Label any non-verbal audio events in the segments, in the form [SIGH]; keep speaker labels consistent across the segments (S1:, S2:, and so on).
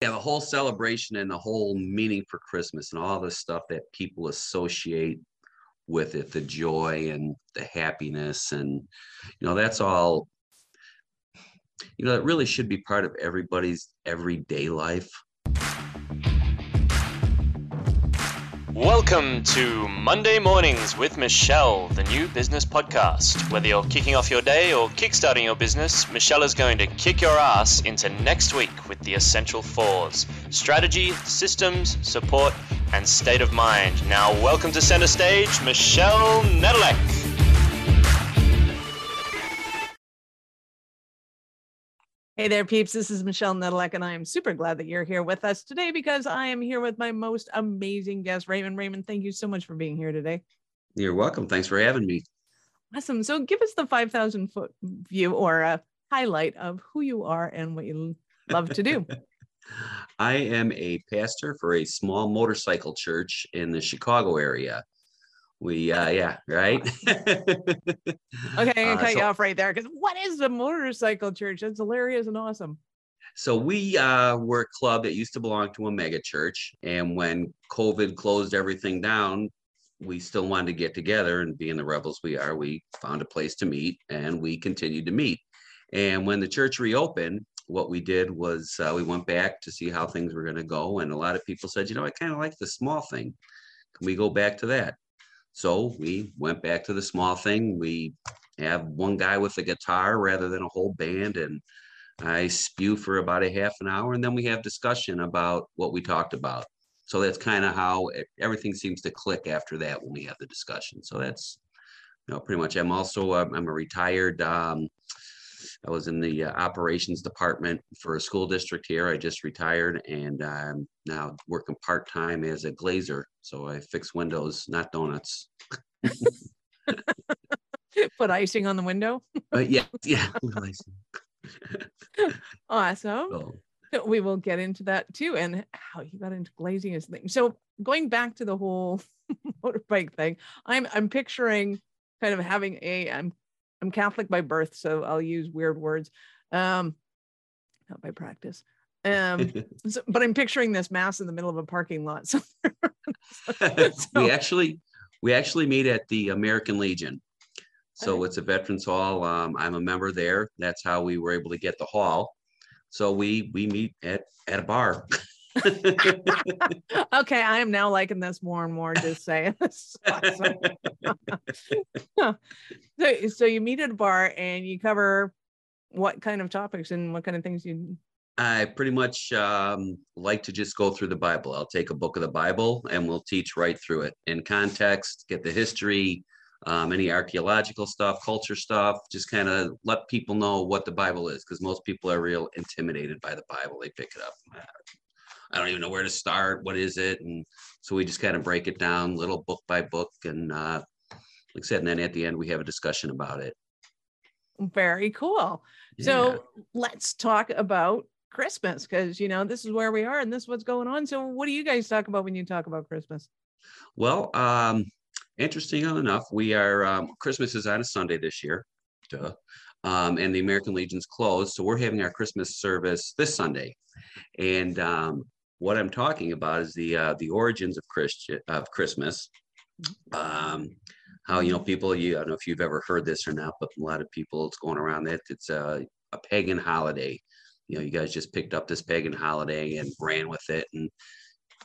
S1: yeah, the whole celebration and the whole meaning for Christmas and all the stuff that people associate with it, the joy and the happiness, and you know, that's all. You know, it really should be part of everybody's everyday life.
S2: Welcome to Monday Mornings with Michelle, the new business podcast. Whether you're kicking off your day or kickstarting your business, Michelle is going to kick your ass into next week with the essential fours strategy, systems, support, and state of mind. Now, welcome to center stage, Michelle Nedelec.
S3: Hey there, peeps. This is Michelle Nedelec, and I am super glad that you're here with us today because I am here with my most amazing guest, Raymond. Raymond, thank you so much for being here today.
S1: You're welcome. Thanks for having me.
S3: Awesome. So, give us the 5,000 foot view or a highlight of who you are and what you love to do. [LAUGHS]
S1: I am a pastor for a small motorcycle church in the Chicago area we uh yeah right? [LAUGHS]
S3: Okay i'm gonna uh, cut so, you off right there because what is the motorcycle church? That's hilarious and awesome.
S1: So we uh were a club that used to belong to a mega church and when covid closed everything down we still wanted to get together and being the rebels we are we found a place to meet and we continued to meet. And when the church reopened what we did was uh, we went back to see how things were going to go and a lot of people said you know i kind of like the small thing. Can we go back to that so we went back to the small thing. We have one guy with a guitar rather than a whole band, and I spew for about a half an hour, and then we have discussion about what we talked about. So that's kind of how it, everything seems to click after that when we have the discussion. So that's you know pretty much. I'm also uh, I'm a retired um, I was in the uh, operations department for a school district here. I just retired and I'm now working part time as a glazer. So I fix windows, not donuts. [LAUGHS]
S3: Put icing on the window.
S1: uh, yeah, yeah. [LAUGHS] [LAUGHS]
S3: awesome. So. We will get into that too, and how you got into glazing is thing. So going back to the whole motorbike thing, I'm I'm picturing kind of having a I'm I'm Catholic by birth, so I'll use weird words, um, not by practice. Um, [LAUGHS] so, but I'm picturing this mass in the middle of a parking lot. [LAUGHS] [LAUGHS] so,
S1: we actually we actually meet at the American Legion. So okay. it's a veterans hall. Um, I'm a member there. That's how we were able to get the hall. So we we meet at at a bar. [LAUGHS] [LAUGHS]
S3: okay, I am now liking this more and more. Just saying. [LAUGHS] Awesome. so, so you meet at a bar and you cover what kind of topics and what kind of things you
S1: I pretty much um, like to just go through the Bible. I'll take a book of the Bible and we'll teach right through it in context, get the history, um, any archaeological stuff, culture stuff, just kind of let people know what the Bible is because most people are real intimidated by the Bible. They pick it up. I don't even know where to start. What is it? And so we just kind of break it down little book by book. And uh, like I said, and then at the end, we have a discussion about it.
S3: Very cool. Yeah. So let's talk about Christmas because, you know, this is where we are and this is what's going on. So, what do you guys talk about when you talk about Christmas?
S1: Well, um, interesting enough, we are, um, Christmas is on a Sunday this year. Duh. Um, and the American Legion's closed. So we're having our Christmas service this Sunday. And um, what I'm talking about is the uh, the origins of Christian of Christmas. Um, how you know people you I don't know if you've ever heard this or not, but a lot of people it's going around that it's a, a pagan holiday. You know, you guys just picked up this pagan holiday and ran with it, and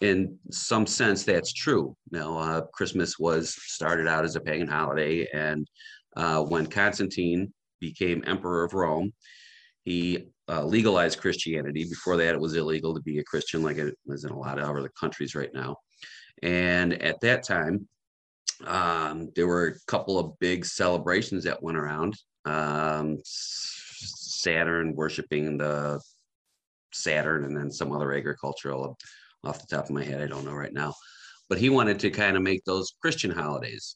S1: in some sense that's true. Now, uh, Christmas was started out as a pagan holiday, and uh, when Constantine became emperor of Rome, he uh, legalized Christianity. Before that, it was illegal to be a Christian, like it is in a lot of other countries right now. And at that time, um, there were a couple of big celebrations that went around. Um, Saturn worshiping the Saturn, and then some other agricultural. Off the top of my head, I don't know right now. But he wanted to kind of make those Christian holidays.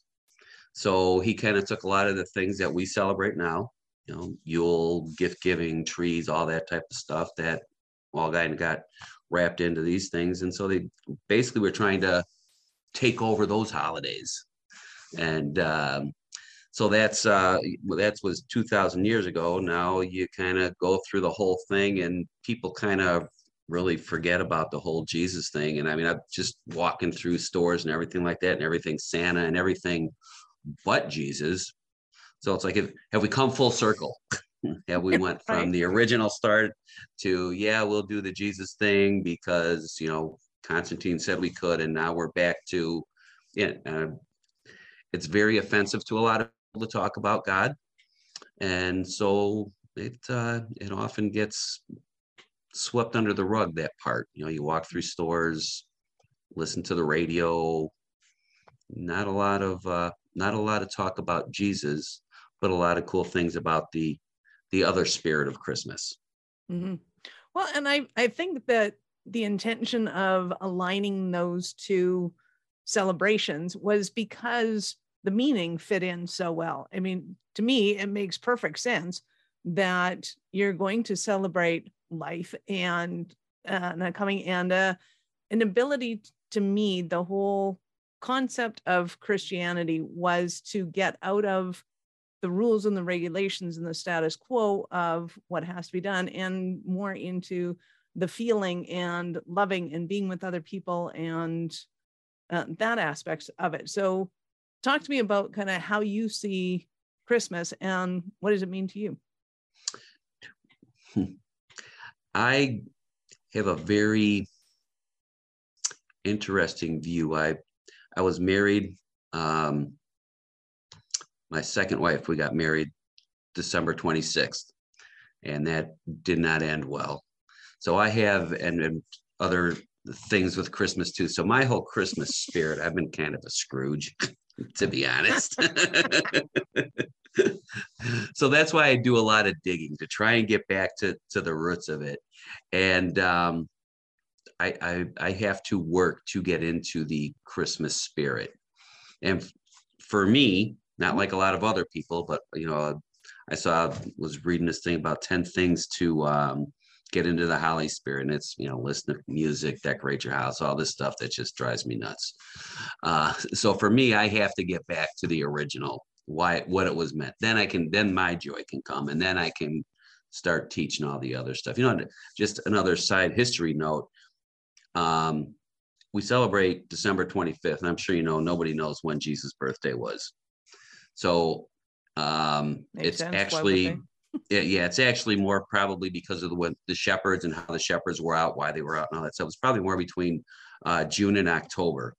S1: So he kind of took a lot of the things that we celebrate now you know, Yule, gift giving, trees, all that type of stuff that all kind of got wrapped into these things. And so they basically were trying to take over those holidays. And um, so that's uh, that was 2,000 years ago. Now you kind of go through the whole thing, and people kind of really forget about the whole Jesus thing. And I mean, I'm just walking through stores and everything like that, and everything Santa and everything but Jesus. So it's like, if, have we come full circle? [LAUGHS] have we went from the original start to, yeah, we'll do the Jesus thing because, you know, Constantine said we could, and now we're back to, yeah, uh, it's very offensive to a lot of people to talk about God. And so it uh, it often gets swept under the rug that part. You know you walk through stores listen to the radio. Not a lot of uh, not a lot of talk about jesus but a lot of cool things about the the other spirit of christmas
S3: mm-hmm. well and i i think that the intention of aligning those two celebrations was because the meaning fit in so well i mean to me it makes perfect sense that you're going to celebrate life and uh, coming and uh, an ability to me the whole concept of christianity was to get out of the rules and the regulations and the status quo of what has to be done and more into the feeling and loving and being with other people and uh, that aspect of it so talk to me about kind of how you see christmas and what does it mean to you
S1: I have a very interesting view. I I was married. Um, my second wife, we got married December 26th, and that did not end well. So I have and, and other things with Christmas too. So my whole Christmas spirit, I've been kind of a Scrooge, [LAUGHS] to be honest. [LAUGHS] so that's why I do a lot of digging to try and get back to to the roots of it, and um, I, I I have to work to get into the Christmas spirit, and for me, not like a lot of other people, but you know, I saw was reading this thing about ten things to um, get into the holly spirit and it's you know listen to music decorate your house all this stuff that just drives me nuts. Uh, [LAUGHS] so for me i have to get back to the original why what it was meant. Then i can then my joy can come and then i can start teaching all the other stuff. You know just another side history note um we celebrate december 25th and i'm sure you know nobody knows when jesus birthday was so um Makes it's sense. actually yeah, yeah, it's actually more probably because of the when the shepherds and how the shepherds were out, why they were out, and all that stuff. It's probably more between uh, June and October.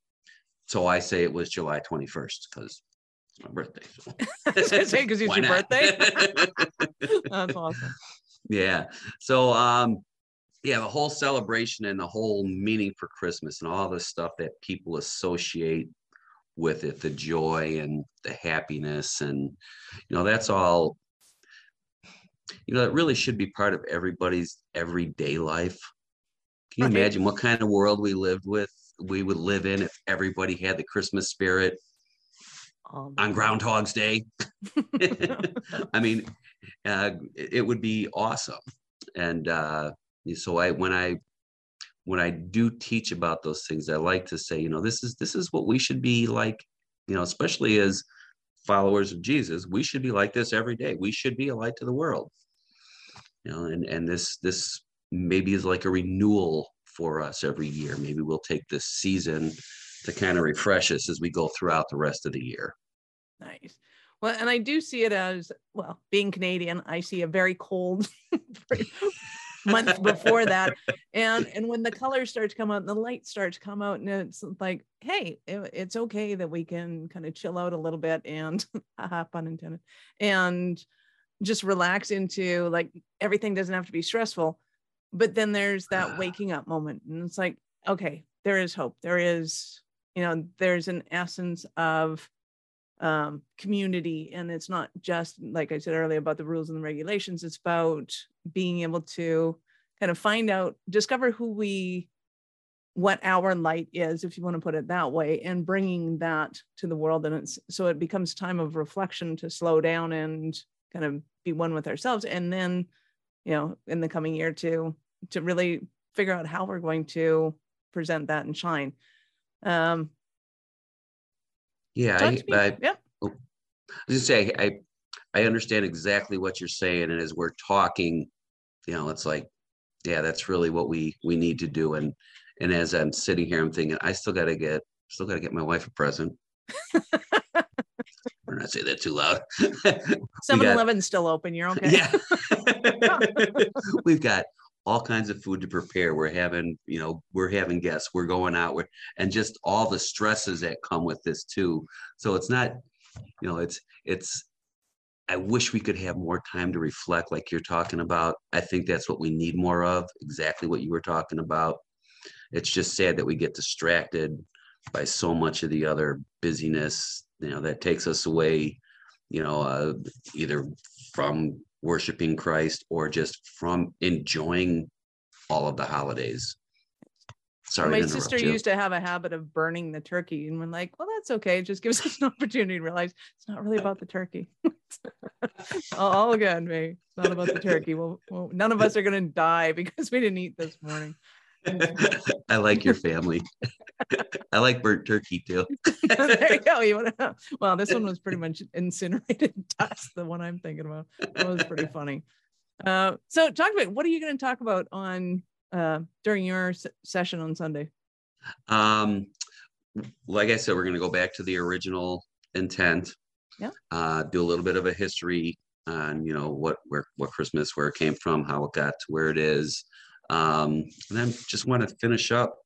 S1: So I say it was July 21st because it's my birthday. So. [LAUGHS]
S3: because [LAUGHS] it's your not? birthday. [LAUGHS] That's awesome.
S1: Yeah. So um, yeah, the whole celebration and the whole meaning for Christmas and all the stuff that people associate with it, the joy and the happiness, and you know, that's all. You know, that really should be part of everybody's everyday life. Can you right. imagine what kind of world we lived with? We would live in if everybody had the Christmas spirit um, on Groundhog's Day. [LAUGHS] I mean, uh, it would be awesome. And uh, so I, when I, when I do teach about those things, I like to say, you know, this is this is what we should be like, you know, especially as followers of Jesus, we should be like this every day. We should be a light to the world. You know, and and this this maybe is like a renewal for us every year. Maybe we'll take this season to kind of refresh us as we go throughout the rest of the year.
S3: Nice. Well, and I do see it as well, being Canadian, I see a very cold [LAUGHS] month before that. [LAUGHS] And and when the colors start to come out and the light starts to come out, and it's like, hey, it, it's okay that we can kind of chill out a little bit and [LAUGHS] haha, pun intended, and just relax into like everything doesn't have to be stressful. But then there's that ah. waking up moment. And it's like, okay, there is hope. There is, you know, there's an essence of um, community. And it's not just, like I said earlier, about the rules and the regulations, it's about being able to kind of find out, discover who we, what our light is, if you want to put it that way, and bringing that to the world. And it's so it becomes time of reflection to slow down and kind of be one with ourselves. And then, you know, in the coming year to to really figure out how we're going to present that and shine. Um,
S1: yeah, I, I, yeah. Oh, I was say I I understand exactly what you're saying, and as we're talking, you know, it's like yeah, that's really what we we need to do. And and as I'm sitting here, I'm thinking, I still got to get still got to get my wife a present. [LAUGHS] We're not say that too loud.
S3: 7 [LAUGHS] Eleven's still open. You're okay.
S1: Yeah. [LAUGHS] We've got all kinds of food to prepare. We're having, you know, we're having guests, we're going out, we're, and just all the stresses that come with this too. So it's not, you know, it's, it's, I wish we could have more time to reflect like you're talking about. I think that's what we need more of, exactly what you were talking about. It's just sad that we get distracted by so much of the other busyness, you know, that takes us away, you know, uh, either from worshiping Christ or just from enjoying all of the holidays. Sorry,
S3: my sister you. used to have a habit of burning the turkey, and we're like, well, that's okay. It just gives us an [LAUGHS] opportunity to realize it's not really about the turkey. [LAUGHS] all, good, me. It's not about the turkey. Well, well none of us are going to die [LAUGHS] because we didn't eat this morning. [LAUGHS]
S1: I like your family. [LAUGHS] I like burnt turkey too. [LAUGHS]
S3: there you go. You want to? Well, this one was pretty much incinerated dust. The one I'm thinking about. That was pretty funny. Uh, so, talk about what are you going to talk about on uh, during your session on Sunday?
S1: Um, like I said, we're going to go back to the original intent.
S3: Yeah.
S1: Uh, do a little bit of a history on you know what where what Christmas, where it came from, how it got to where it is, um, and then just want to finish up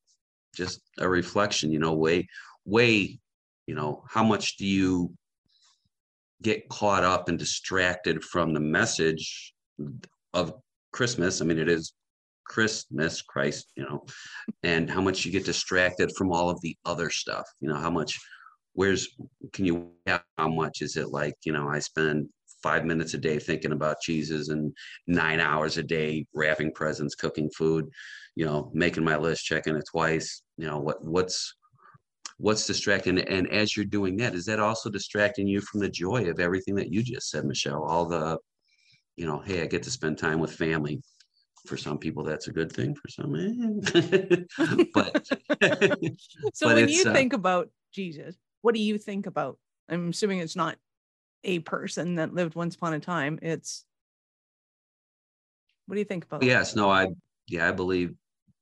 S1: just a reflection. You know, way way, you know, how much do you get caught up and distracted from the message of Christmas? I mean, it is Christmas, Christ, you know, and how much you get distracted from all of the other stuff. You know, how much, where's, can you, how much is it like, you know, I spend five minutes a day thinking about Jesus and nine hours a day wrapping presents, cooking food, you know, making my list, checking it twice, you know, what, what's, what's distracting? And as you're doing that is that also distracting you from the joy of everything that you just said michelle? All the you know hey i get to spend time with family. For some people that's a good thing. For some eh. [LAUGHS] but [LAUGHS]
S3: so but when you uh, think about jesus what do you think about? I'm assuming it's not a person that lived once upon a time it's what do you think about
S1: yes no i yeah i believe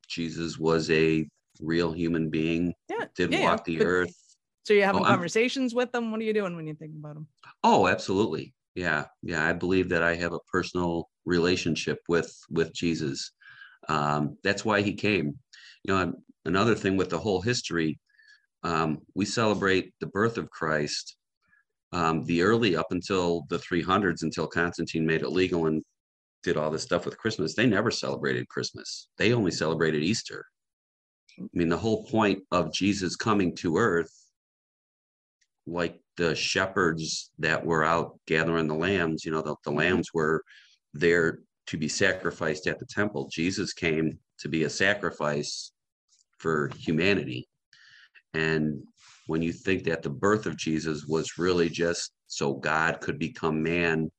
S1: jesus was a real human being
S3: yeah
S1: did
S3: yeah,
S1: walk yeah. the earth.
S3: So you're having oh, conversations I'm, with them? What are you doing when you think about them
S1: oh absolutely. Yeah yeah i believe that i have a personal relationship with with jesus. Um, that's why he came. You know another thing with the whole history um, we celebrate the birth of christ um, the early up until the 300s until constantine made it legal and did all this stuff with christmas they never celebrated christmas they only celebrated easter i mean the whole point of jesus coming to earth like the shepherds that were out gathering the lambs, you know, the, the mm-hmm. lambs were there to be sacrificed at the temple. Jesus came to be a sacrifice for humanity. And when you think that the birth of Jesus was really just so God could become man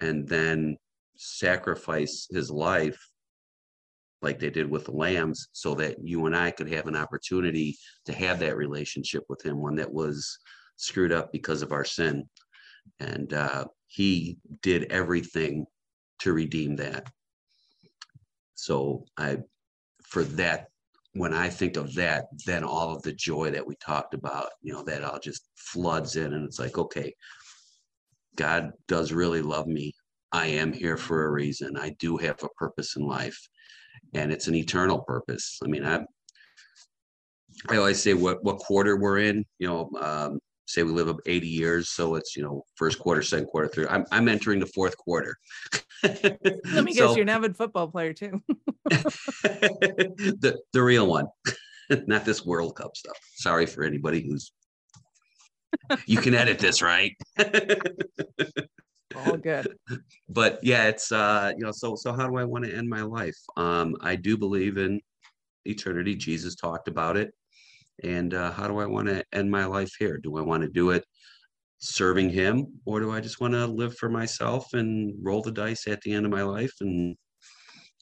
S1: and then sacrifice his life like they did with the lambs so that you and I could have an opportunity to have that relationship with him one that was screwed up because of our sin. And uh, he did everything to redeem that. So I, for that, when I think of that, then all of the joy that we talked about, you know, that all just floods in and it's like, okay, God does really love me. I am here for a reason. I do have a purpose in life and it's an eternal purpose. I mean, I, I always say what, what quarter we're in, you know, um, say we live up 80 years so it's you know first quarter second quarter third i'm, I'm entering the fourth quarter. [LAUGHS]
S3: Let me so, guess you're an avid football player too. [LAUGHS] [LAUGHS]
S1: The, the real one not this world cup stuff. Sorry for anybody who's you can edit this right?
S3: All good.
S1: But yeah it's uh you know so so how do i want to end my life? Um i do believe in eternity. Jesus talked about it and uh, how do I want to end my life here? Do I want to do it serving Him, or do I just want to live for myself and roll the dice at the end of my life and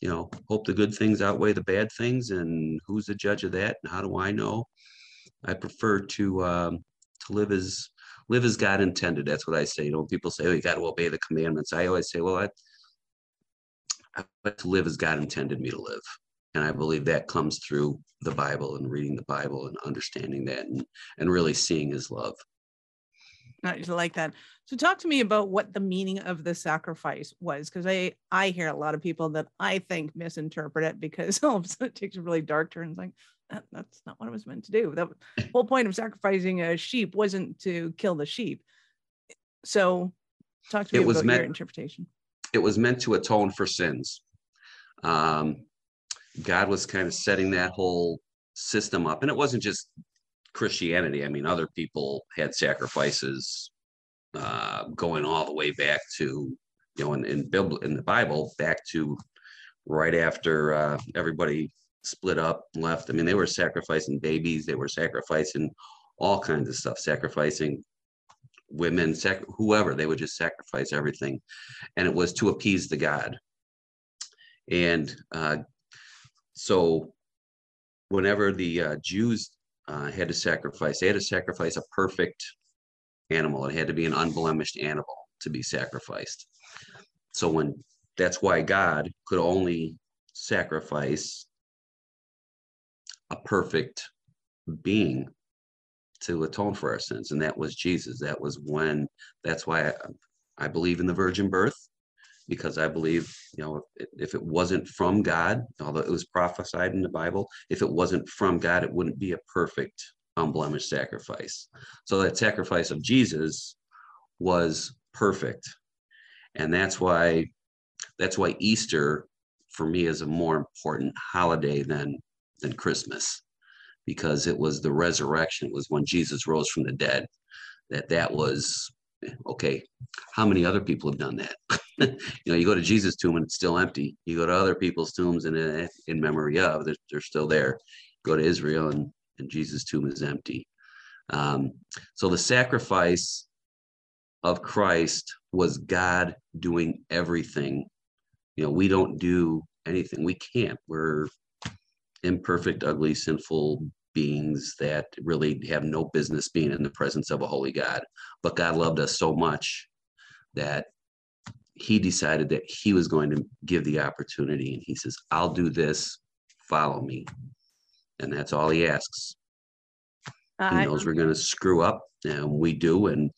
S1: you know hope the good things outweigh the bad things? And who's the judge of that? And how do I know? I prefer to um, to live as live as God intended. That's what I say. You know, people say, "Oh, you got to obey the commandments." I always say, "Well, I, I like to live as God intended me to live. And I believe that comes through the Bible and reading the Bible and understanding that and, and really seeing his love.
S3: I just like that. So talk to me about what the meaning of the sacrifice was, because I I hear a lot of people that I think misinterpret it because [LAUGHS] all of a sudden it takes a really dark turn. It's like that, that's not what it was meant to do. The [LAUGHS] whole point of sacrificing a sheep wasn't to kill the sheep. So talk to me
S1: It was
S3: about
S1: meant-
S3: your interpretation.
S1: it was meant to atone for sins. Um, God was kind of setting that whole system up, and it wasn't just Christianity. I mean, other people had sacrifices uh, going all the way back to, you know, in in, Bibl- in the Bible, back to right after uh, everybody split up, and left. I mean, they were sacrificing babies, they were sacrificing all kinds of stuff, sacrificing women, sac- whoever. They would just sacrifice everything and it was to appease the god and uh, so whenever the uh, jews uh, had to sacrifice they had to sacrifice a perfect animal. It had to be an unblemished animal to be sacrificed. So when that's why god could only sacrifice a perfect being to atone for our sins and that was jesus. That was when that's why I, I believe in the virgin birth because I believe, you know, if, if it wasn't from God, although it was prophesied in the Bible, if it wasn't from God, it wouldn't be a perfect, unblemished sacrifice. So that sacrifice of Jesus was perfect. And that's why that's why Easter for me is a more important holiday than than Christmas because it was the resurrection it was when Jesus rose from the dead that that was okay how many other people have done that? [LAUGHS] You know you go to jesus tomb and it's still empty. You go to other people's tombs and in, in memory of they're, they're still there. Go to israel and, and jesus tomb is empty. Um, so the sacrifice of christ was god doing everything. You know we don't do anything. We can't. We're imperfect ugly sinful beings that really have no business being in the presence of a holy God. But God loved us so much that he decided that he was going to give the opportunity. And he says, I'll do this, follow me. And that's all he asks. He
S3: I-
S1: knows we're going to screw up, and we do. And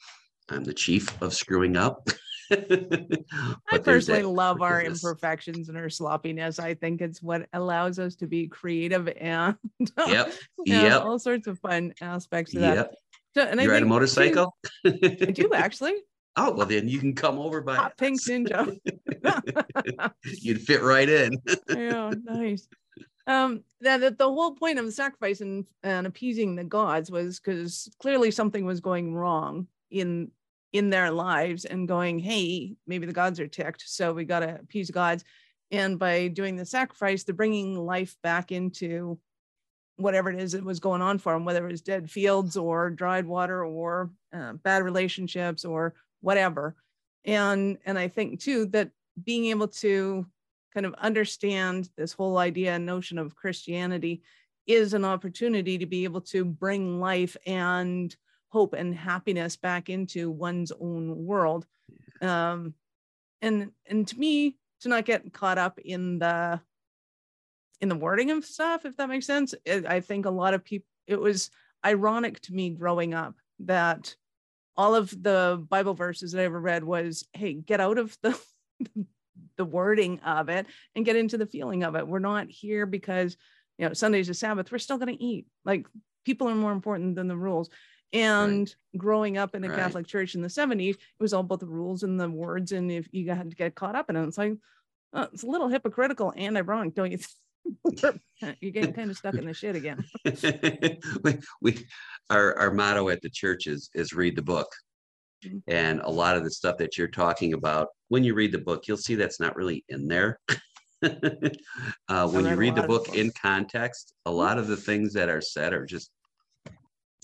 S1: I'm the chief of screwing up. [LAUGHS] [LAUGHS]
S3: I personally love our imperfections and our sloppiness. I think it's what allows us to be creative and [LAUGHS]
S1: Yep.
S3: yeah,
S1: Yep.
S3: all sorts of fun aspects of that.
S1: Yep.
S3: So, and I
S1: You ride a motorcycle?
S3: I do [LAUGHS] actually.
S1: Oh, well, then you can come over by.
S3: Hot pink ninja.
S1: You'd fit right in.
S3: yeah, nice. Um, that, that the whole point of the sacrifice and, and appeasing the gods was because clearly something was going wrong in in their lives and going, hey, maybe the gods are ticked, so we got to appease gods. And by doing the sacrifice, they're bringing life back into whatever it is that was going on for them, whether it was dead fields or dried water or uh, bad relationships or whatever. And and I think too that being able to kind of understand this whole idea and notion of Christianity is an opportunity to be able to bring life and hope and happiness back into one's own world. Um, and and to me, to not get caught up in the in the wording of stuff, if that makes sense. It, I think a lot of people. It was ironic to me growing up that all of the Bible verses that I ever read was, "Hey, get out of the [LAUGHS] the wording of it and get into the feeling of it. We're not here because you know Sunday's a Sabbath. We're still going to eat. Like people are more important than the rules." And growing up in a
S1: Right.
S3: Catholic church in the 70s, it was all about the rules and the words. And if you had to get caught up in it, it's like, uh, it's a little hypocritical and ironic, don't you? [LAUGHS] You're getting kind of stuck in the shit again. [LAUGHS]
S1: we, we our our motto at the church is is read the book.
S3: Mhm.
S1: And a lot of the stuff that you're talking about, when you read the book, you'll see that's not really in there. [LAUGHS] uh, when you read the book in context, a lot of the things that are said are just,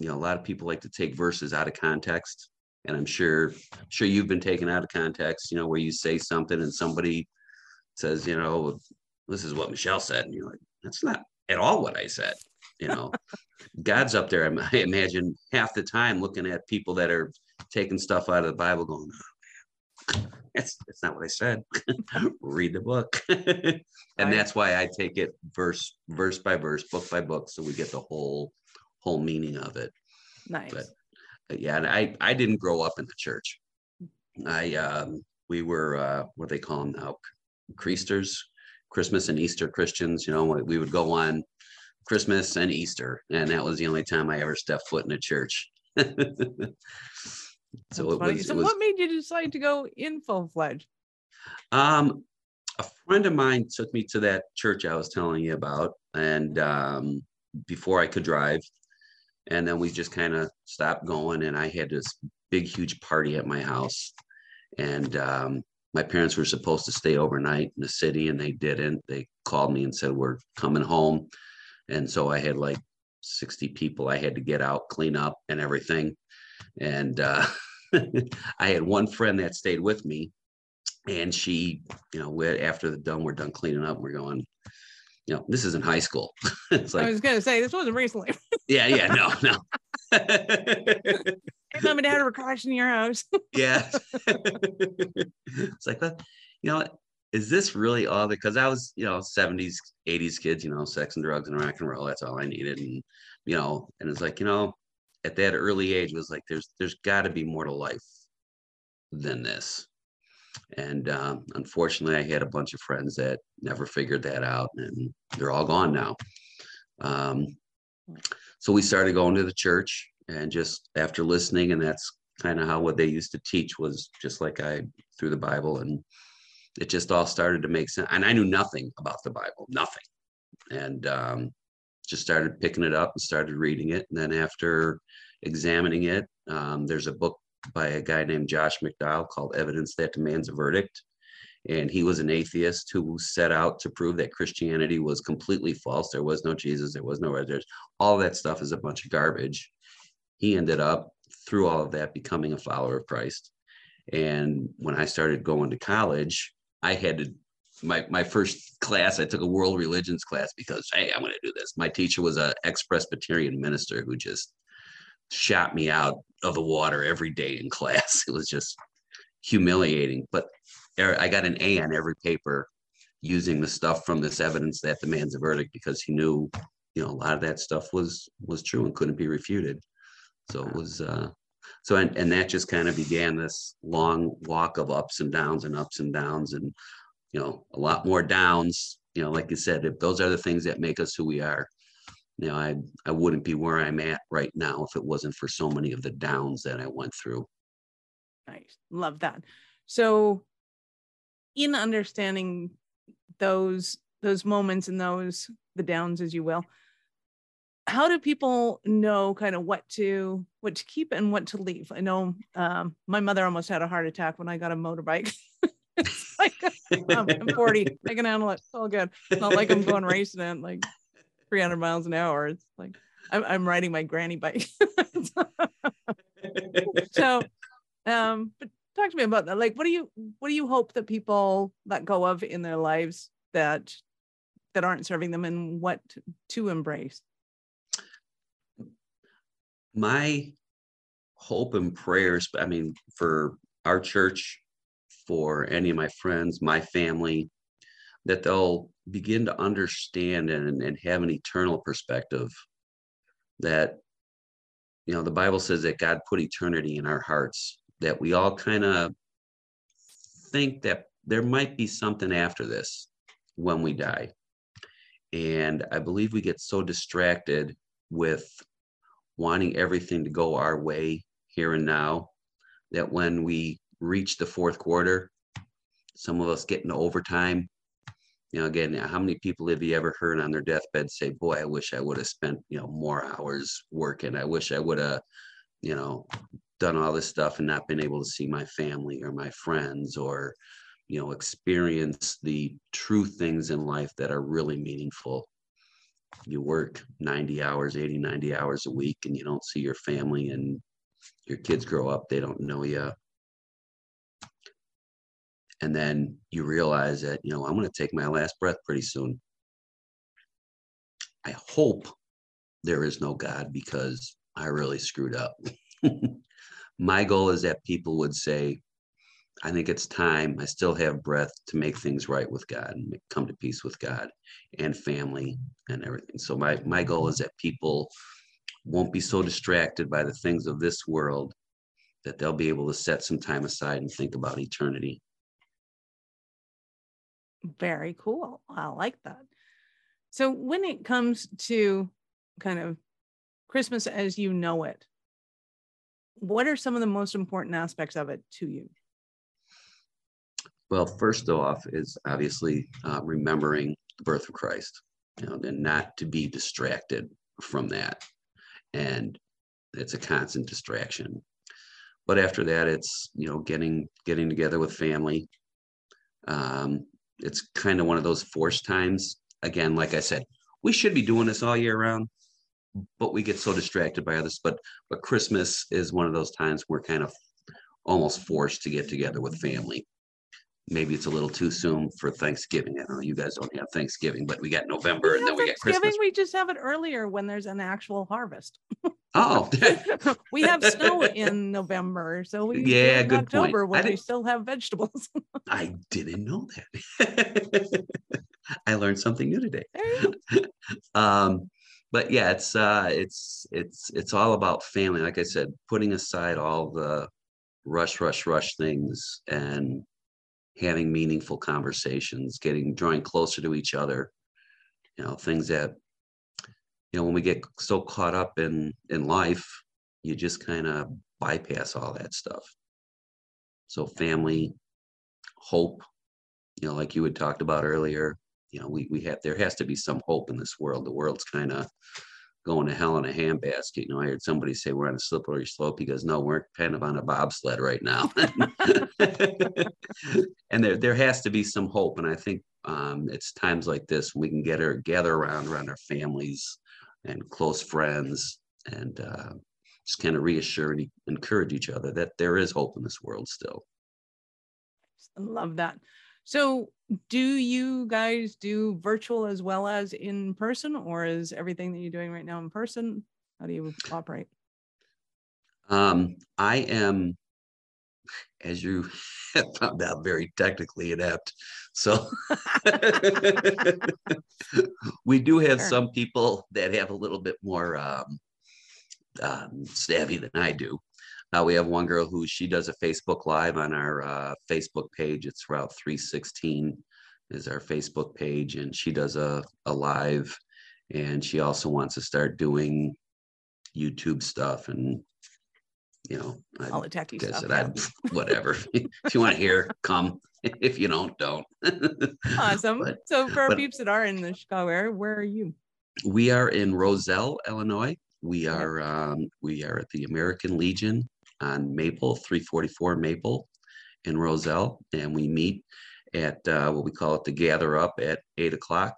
S1: you know, a lot of people like to take verses out of context. And I'm sure, sure you've been taken out of context, you know, where you say something and somebody says, you know, this is what Michelle said. And you're like, that's not at all what I said. You know, [LAUGHS] God's up there, [LAUGHS] I imagine, half the time looking at people that are taking stuff out of the Bible going, "Oh, that's, that's not what I said. [LAUGHS] Read the book. and that's why I take it verse, verse by verse, book by book. So we get the whole, whole meaning of it.
S3: nice.
S1: But But yeah, and I, I didn't grow up in the church. I, um, we were, uh, what they call them now, Creasters, Christmas and Easter Christians, you know, we would go on Christmas and Easter, and that was the only time I ever stepped foot in a church. [LAUGHS] So
S3: That's
S1: it
S3: funny.
S1: was,
S3: so
S1: it was,
S3: what made you decide to go in full fledged?
S1: um, a friend of mine took me to that church I was telling you about, and um, before I could drive, and then we just kind of stopped going, and I had this big, huge party at my house, and um, my parents were supposed to stay overnight in the city, and they didn't. They called me and said we're coming home, and so I had like sixty people I had to get out, clean up, and everything, and uh, [LAUGHS] I had one friend that stayed with me and she, you know, after the done, we're done cleaning up. We're going, you know, this is in high school. [LAUGHS] it's
S3: I was gonna say this wasn't recently.
S1: yeah, yeah, no, [LAUGHS] no.
S3: Hey, mom and dad were crashing your house. [LAUGHS]
S1: yeah. it's like? You know, is this really all? Because I was, you know, 70s, 80s kids, you know, sex and drugs and rock and roll. That's all I needed. And, you know, and it's like, you know, at that early age was like, there's, there's got to be more to life than this. And um, unfortunately, I had a bunch of friends that never figured that out, and they're all gone now. Um, so we started going to the church, and just after listening, and that's kind of how what they used to teach was just like I through the Bible, and it just all started to make sense. And I knew nothing about the Bible, nothing, and um, just started picking it up and started reading it. And then after examining it, um, there's a book by a guy named Josh McDowell called Evidence That Demands a Verdict. And he was an atheist who set out to prove that Christianity was completely false. There was no Jesus, there was no there's all that stuff is a bunch of garbage. He ended up through all of that becoming a follower of Christ. And when I started going to college, I had to my my first class, I took a world religions class because hey, I'm gonna do this. My teacher was a ex-Presbyterian minister who just shot me out of the water every day in [LAUGHS] class. It was just humiliating. But er- I got an A on every paper using the stuff from this evidence that demands a verdict because he knew, you know, a lot of that stuff was was true and couldn't be refuted. So it was uh so and, and that just kind of began this long walk of ups and downs and ups and downs and you know a lot more downs you know like you said if those are the things that make us who we are you know i i wouldn't be where i'm at right now if it wasn't for so many of the downs that i went through
S3: Nice. Love that. So in understanding those those moments and those the downs as you will, how do people know kind of what to what to keep and what to leave? I know um, my mother almost had a heart attack when I got a motorbike. [LAUGHS] like um, I'm 40. I can handle it. It's all good. It's not like I'm going racing at like 300 miles an hour. It's like I'm, I'm riding my granny bike. [LAUGHS] so um but talk to me about that like what do you what do you hope that people let go of in their lives that that aren't serving them and what to embrace
S1: my hope and prayers i mean for our church for any of my friends my family that they'll begin to understand and, and have an eternal perspective that you know the bible says that god put eternity in our hearts that we all kind of think that there might be something after this when we die. And i believe we get so distracted with wanting everything to go our way here and now that when we reach the fourth quarter some of us get into overtime you know again how many people have you ever heard on their deathbed say boy i wish i would have spent you know more hours working. I wish i would have you know done all this stuff and not been able to see my family or my friends or you know experience the true things in life that are really meaningful. You work 90 hours 80 90 hours a week and you don't see your family and your kids grow up they don't know you and then you realize that you know i'm going to take my last breath pretty soon i hope there is no god because i really screwed up [LAUGHS] my goal is that people would say I think it's time. I still have breath to make things right with God and come to peace with God and family and everything. So my my goal is that people won't be so distracted by the things of this world that they'll be able to set some time aside and think about eternity.
S3: Very cool. I like that. So when it comes to kind of Christmas as you know it, what are some of the most important aspects of it to you?
S1: Well, first off is obviously uh, remembering the birth of Christ, you know, and not to be distracted from that. And it's a constant distraction. But after that, it's you know getting getting together with family. Um, it's kind of one of those forced times. Again, like I said, we should be doing this all year round, but we get so distracted by others. But but Christmas is one of those times we're kind of almost forced to get together with family maybe it's a little too soon for Thanksgiving. I know you guys don't have Thanksgiving, but we got November we and then we get Christmas.
S3: Thanksgiving, we just have it earlier when there's an actual harvest. [LAUGHS]
S1: Oh, [LAUGHS]
S3: we have snow [LAUGHS] in November, so we
S1: yeah, good
S3: October
S1: point.
S3: when we still have vegetables. [LAUGHS]
S1: I didn't know that. I learned something new today. um, but yeah, it's uh, it's it's it's all about family. Like I said, putting aside all the rush, rush, rush things and having meaningful conversations, getting drawing closer to each other. You know, things that you know when we get so caught up in in life, you just kind of bypass all that stuff. So family, hope, you know, like you had talked about earlier, you know, we we have there has to be some hope in this world. The world's kind of going to hell in a handbasket. You know, I heard somebody say we're on a slippery slope. He goes, no, we're kind of on a bobsled right now. [LAUGHS] and there, there has to be some hope. And I think um, it's times like this when we can get her gather around around our families and close friends and uh, just kind of reassure and encourage each other that there is hope in this world still.
S3: I love that. So, do you guys do virtual as well as in person, or is everything that you're doing right now in person? How do you operate?
S1: Um, I am, as you [LAUGHS] have found out, very technically inept. So [LAUGHS] we do have sure. some people that have a little bit more um, um, savvy than I do. Uh, we have one girl who she does a Facebook Live on our uh, Facebook page. It's Route 316 is our Facebook page, and she does a, a live. And she also wants to start doing YouTube stuff and you know
S3: all the techy stuff.
S1: Yeah. whatever. [LAUGHS] if you want to hear, come. [LAUGHS] If you don't, don't.
S3: awesome. [LAUGHS] But, so for our peeps that are in the Chicago area, where are you?
S1: We are in Roselle, Illinois. We are um, we are at the American Legion on Maple, 344 Maple in Roselle, and we meet at uh, what we call it the gather up at eight o'clock.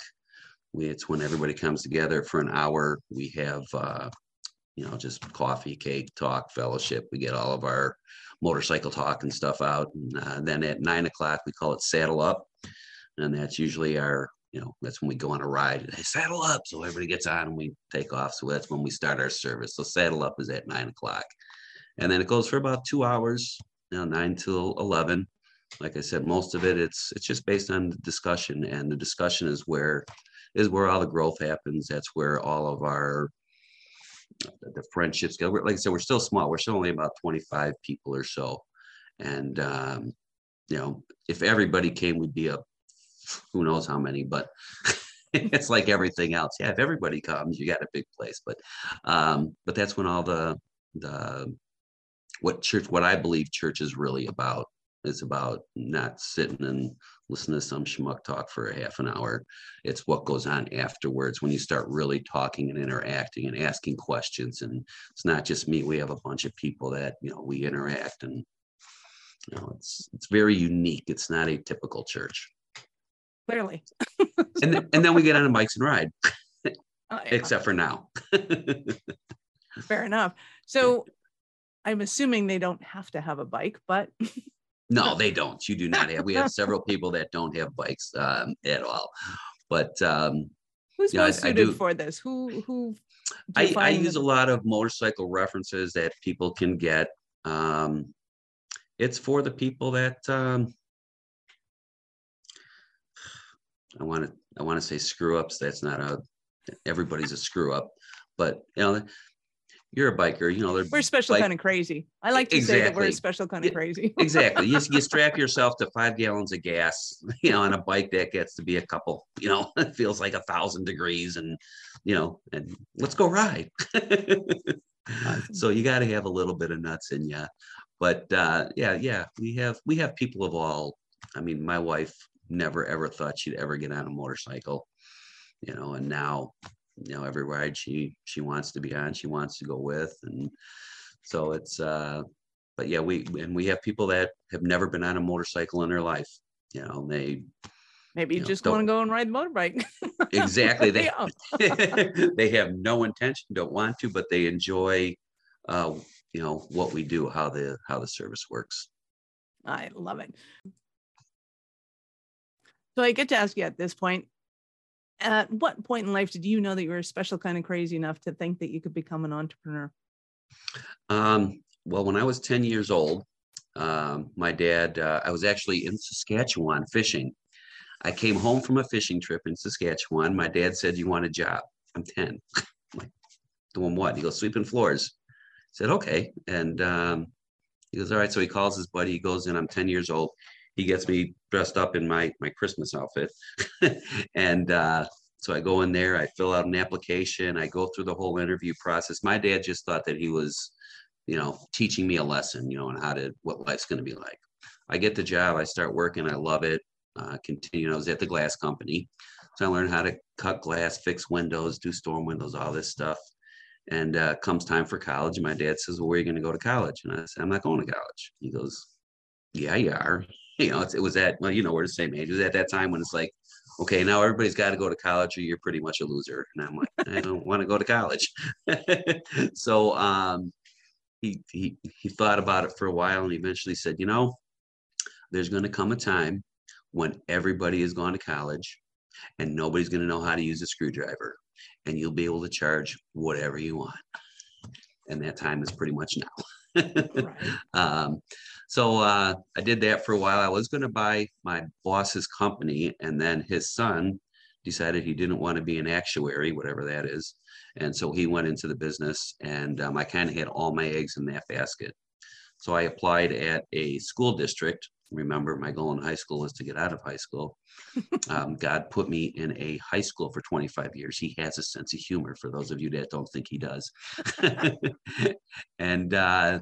S1: We, it's when everybody comes together for an hour. We have, uh, you know, just coffee, cake, talk, fellowship. We get all of our motorcycle talk and stuff out. And uh, then at nine o'clock, we call it saddle up. And that's usually our, you know, that's when we go on a ride. Hey, saddle up. So everybody gets on and we take off. So that's when we start our service. So saddle up is at nine o'clock and then it goes for about two hours, you know, nine till eleven. Like I said, most of it it's it's just based on the discussion, and the discussion is where is where all the growth happens. That's where all of our the friendships go. Like I said, we're still small. We're still only about twenty five people or so, and um, you know, if everybody came, we'd be a who knows how many, but. [LAUGHS] it's like everything else. Yeah, if everybody comes, you got a big place. But um, but that's when all the the what church, what I believe church is really about. It's about not sitting and listening to some schmuck talk for a half an hour. It's what goes on afterwards when you start really talking and interacting and asking questions. And it's not just me. We have a bunch of people that, you know, we interact and you know, it's it's very unique. It's not a typical church.
S3: Clearly.
S1: and, th- and then we get on the bikes and ride. Oh, yeah. Except for now.
S3: Fair enough. So I'm assuming they don't have to have a bike, but [LAUGHS]
S1: no, they [LAUGHS] don't. You do not have. We have several people that don't have bikes um, at all. But um,
S3: who's most know, suited do, for this? Who who?
S1: I, I use a lot of motorcycle references that people can get. Um, it's for the people that um, I want to I want to say screw ups. That's not a everybody's a screw up, but you know you're a biker. You know
S3: we're special bike- kind of crazy. I like to exactly. say that we're a special kind of crazy.
S1: exactly. You, you [LAUGHS] strap yourself to five gallons of gas, [LAUGHS] you know, on a bike that gets to be a couple. You know, [LAUGHS] it feels like a thousand degrees, and you know, and let's go ride. awesome. So you got to have a little bit of nuts in you. But uh, yeah, yeah, we have we have people of all. I mean, my wife never ever thought she'd ever get on a motorcycle, you know, and now, you know, every ride she she wants to be on, she wants to go with, and so it's. uh But yeah, we and we have people that have never been on a motorcycle in their life. You know, they
S3: Maybe you, you know, just want to go and ride the motorbike. [LAUGHS]
S1: exactly. They [LAUGHS] they have no intention, don't want to, but they enjoy uh, you know what we do, how the how the service works.
S3: I love it. So I get to ask you at this point, at what point in life did you know that you were a special kind of crazy enough to think that you could become an entrepreneur?
S1: Um, well, when I was 10 years old, um, my dad, uh, I was actually in Saskatchewan fishing. I came home from a fishing trip in Saskatchewan. My dad said, You want a job? I'm 10. I'm [LAUGHS] like, doing what? He goes, Sweeping floors I said, okay. And um, he goes, all right. So he calls his buddy. He goes in. I'm 10 years old. He gets me dressed up in my my Christmas outfit, [LAUGHS] and uh, so I go in there. I fill out an application. I go through the whole interview process. My dad just thought that he was, you know, teaching me a lesson, you know, on how to what life's going to be like. I get the job. I start working. I love it. Uh, continue. I was at the glass company, so I learned how to cut glass, fix windows, do storm windows, all this stuff. And uh, comes time for college, my dad says, "Well, where are you going to go to college?" And I said, "I'm not going to college." He goes, "Yeah, you are." You know, it was at well, you know, we're the same age. It was at that time when it's like, okay, now everybody's got to go to college, or you're pretty much a loser. And I'm like, I don't want to go to college. [LAUGHS] so um, he he he thought about it for a while, and eventually said, "You know, there's going to come a time when everybody has gone to college, and nobody's going to know how to use a screwdriver." and you'll be able to charge whatever you want. And that time is pretty much now. [LAUGHS] right. um, so uh, I did that for a while. I was going to buy my boss's company, and then his son decided he didn't want to be an actuary, whatever that is. And so he went into the business, and um, I kind of had all my eggs in that basket. So I applied at a school district remember my goal in high school was to get out of high school. [LAUGHS] um, God put me in a high school for 25 years. He has a sense of humor for those of you that don't think he does. [LAUGHS] and uh,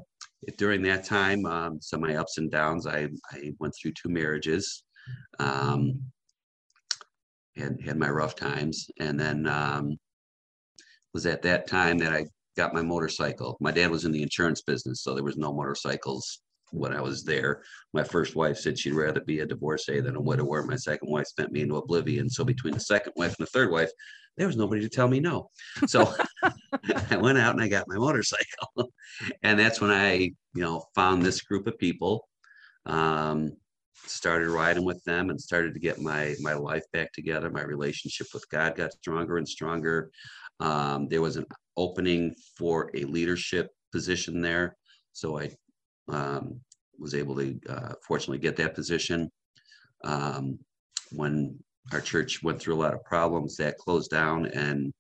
S1: during that time, um, so my ups and downs, I, I went through two marriages. Um, had, had my rough times. And then um, was at that time that I got my motorcycle. My dad was in the insurance business, so there was no motorcycles when I was there. My first wife said she'd rather be a divorcee than a widower. My second wife sent me into oblivion. So between the second wife and the third wife, there was nobody to tell me no. So [LAUGHS] I went out and I got my motorcycle. [LAUGHS] and that's when I, you know, found this group of people. Um, started riding with them and started to get my my life back together. My relationship with God got stronger and stronger. Um, there was an opening for a leadership position there. So I um, was able to uh, fortunately get that position. Um, when our church went through a lot of problems, that closed down, and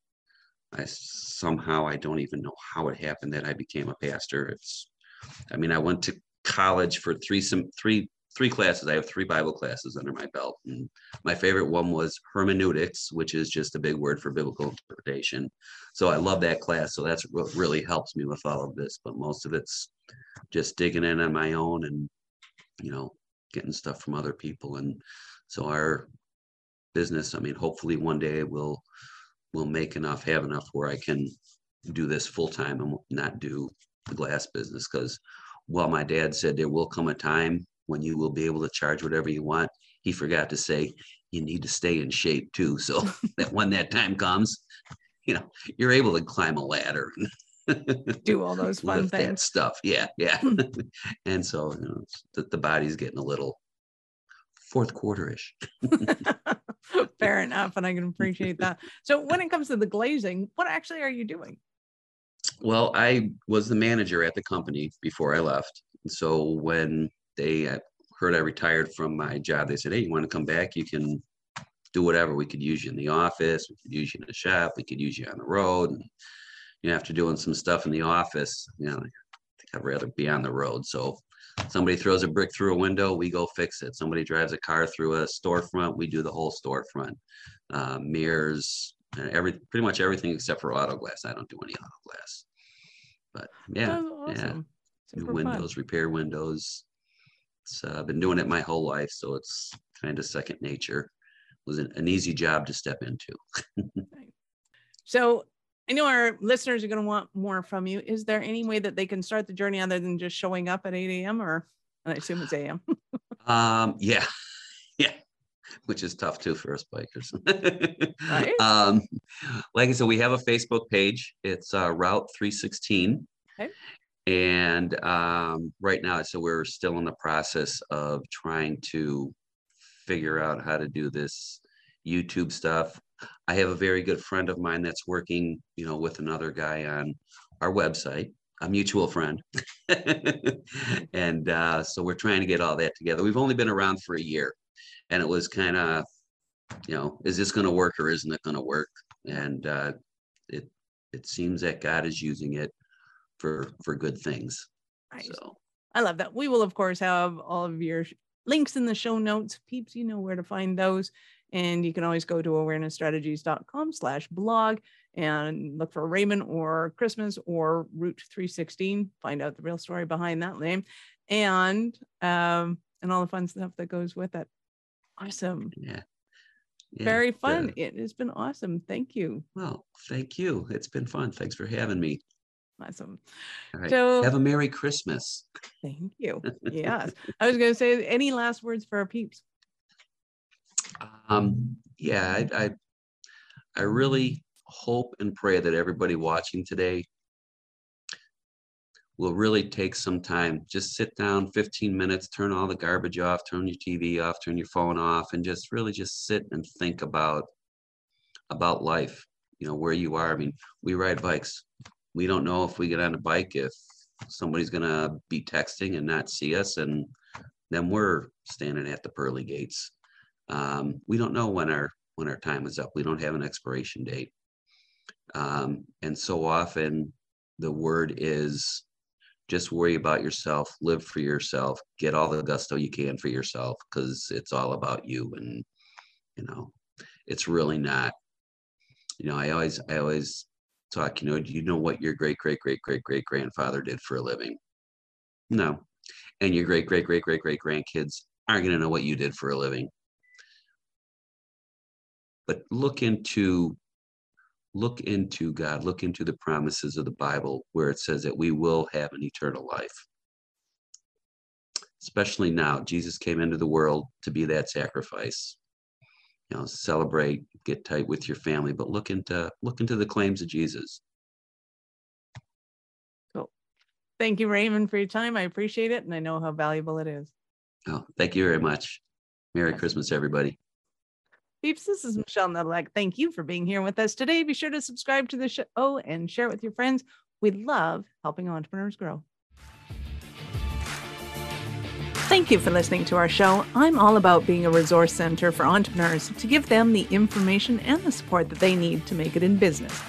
S1: I somehow I don't even know how it happened that I became a pastor. It's, I mean, I went to college for three some three three classes. I have three Bible classes under my belt. And my favorite one was hermeneutics, which is just a big word for biblical interpretation. So I love that class. So that's what really helps me with all of this. But most of it's just digging in on my own and, you know, getting stuff from other people. And so our business, I mean, hopefully one day we'll we'll make enough, have enough where I can do this full time and not do the glass business because while my dad said there will come a time when you will be able to charge whatever you want. He forgot to say you need to stay in shape too. So [LAUGHS] that when that time comes, you know, you're able to climb a ladder. [LAUGHS]
S3: Do all those fun things. That
S1: stuff. Yeah. Yeah. Hmm. [LAUGHS] and so you know, the, the body's getting a little fourth quarter-ish.
S3: Fair enough. And I can appreciate that. So when it comes to the glazing, what actually are you doing?
S1: Well, I was the manager at the company before I left. So when they uh, heard I retired from my job. They said, "Hey, you want to come back? You can do whatever. We could use you in the office. We could use you in the shop. We could use you on the road." And, you know, after doing some stuff in the office, you know, I think I'd rather be on the road. So somebody throws a brick through a window, we go fix it. Somebody drives a car through a storefront, we do the whole storefront. Uh, mirrors, every pretty much everything except for auto glass. I don't do any auto glass. But yeah, awesome. yeah, New windows, fun. repair windows. So uh, I've been doing it my whole life, so it's kind of second nature. It was an, an easy job to step into. [LAUGHS]
S3: so I know our listeners are going to want more from you. Is there any way that they can start the journey other than just showing up at 8 a.m. or I assume it's a.m. [LAUGHS]
S1: um, yeah, [LAUGHS] yeah, which is tough too for us bikers. right. [LAUGHS] Um, like I said, we have a Facebook page. It's uh, Route 316. Okay. And um, right now, so we're still in the process of trying to figure out how to do this YouTube stuff. I have a very good friend of mine that's working, you know, with another guy on our website, a mutual friend. [LAUGHS] and uh, so we're trying to get all that together. We've only been around for a year and it was kind of, you know, is this going to work or isn't it going to work? And uh, it, it seems that God is using it for, for good things. Right. So
S3: I love that. We will, of course, have all of your links in the show notes. Peeps, you know where to find those. And you can always go to awarenessstrategies.com slash blog and look for Raymond or Christmas or Route 316, find out the real story behind that name and um, and all the fun stuff that goes with it. Awesome.
S1: Yeah.
S3: yeah Very fun. it has been awesome. Thank you.
S1: Well, thank you. It's been fun. Thanks for having me.
S3: Awesome.
S1: All right. So have a Merry Christmas.
S3: Thank you. [LAUGHS] Yes. I was going to say any last words for our peeps.
S1: Um, yeah, I, I, I really hope and pray that everybody watching today will really take some time. Just sit down 15 minutes, turn all the garbage off, turn your TV off, turn your phone off, and just really just sit and think about about life. You know, where you are. I mean, we ride bikes. We don't know if we get on a bike if somebody's gonna be texting and not see us, and then we're standing at the pearly gates. Um, we don't know when our when our time is up. We don't have an expiration date. Um, and so often the word is just worry about yourself, live for yourself, get all the gusto you can for yourself because it's all about you. And, you know, it's really not. You know, I always, I always talk, you know, do you know what your great, great, great, great, great grandfather did for a living? No. And your great, great, great, great, great grandkids aren't going to know what you did for a living but look into look into God, look into the promises of the Bible where it says that we will have an eternal life. Especially now, Jesus came into the world to be that sacrifice. You know, celebrate, get tight with your family, but look into look into the claims of Jesus.
S3: Cool. Thank you, Raymond, for your time. I appreciate it, and I know how valuable it is.
S1: Oh, thank you very much. Merry Christmas, everybody.
S3: Peeps, this is Michelle Nedelec. Thank you for being here with us today. Be sure to subscribe to the show and share it with your friends. We love helping entrepreneurs grow. Thank you for listening to our show. I'm all about being a resource center for entrepreneurs to give them the information and the support that they need to make it in business.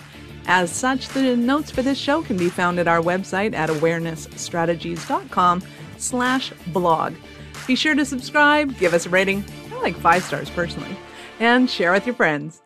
S3: As such, the notes for this show can be found at our website at awarenessstrategies.com slash blog. Be sure to subscribe, give us a rating. I like five stars personally and share with your friends.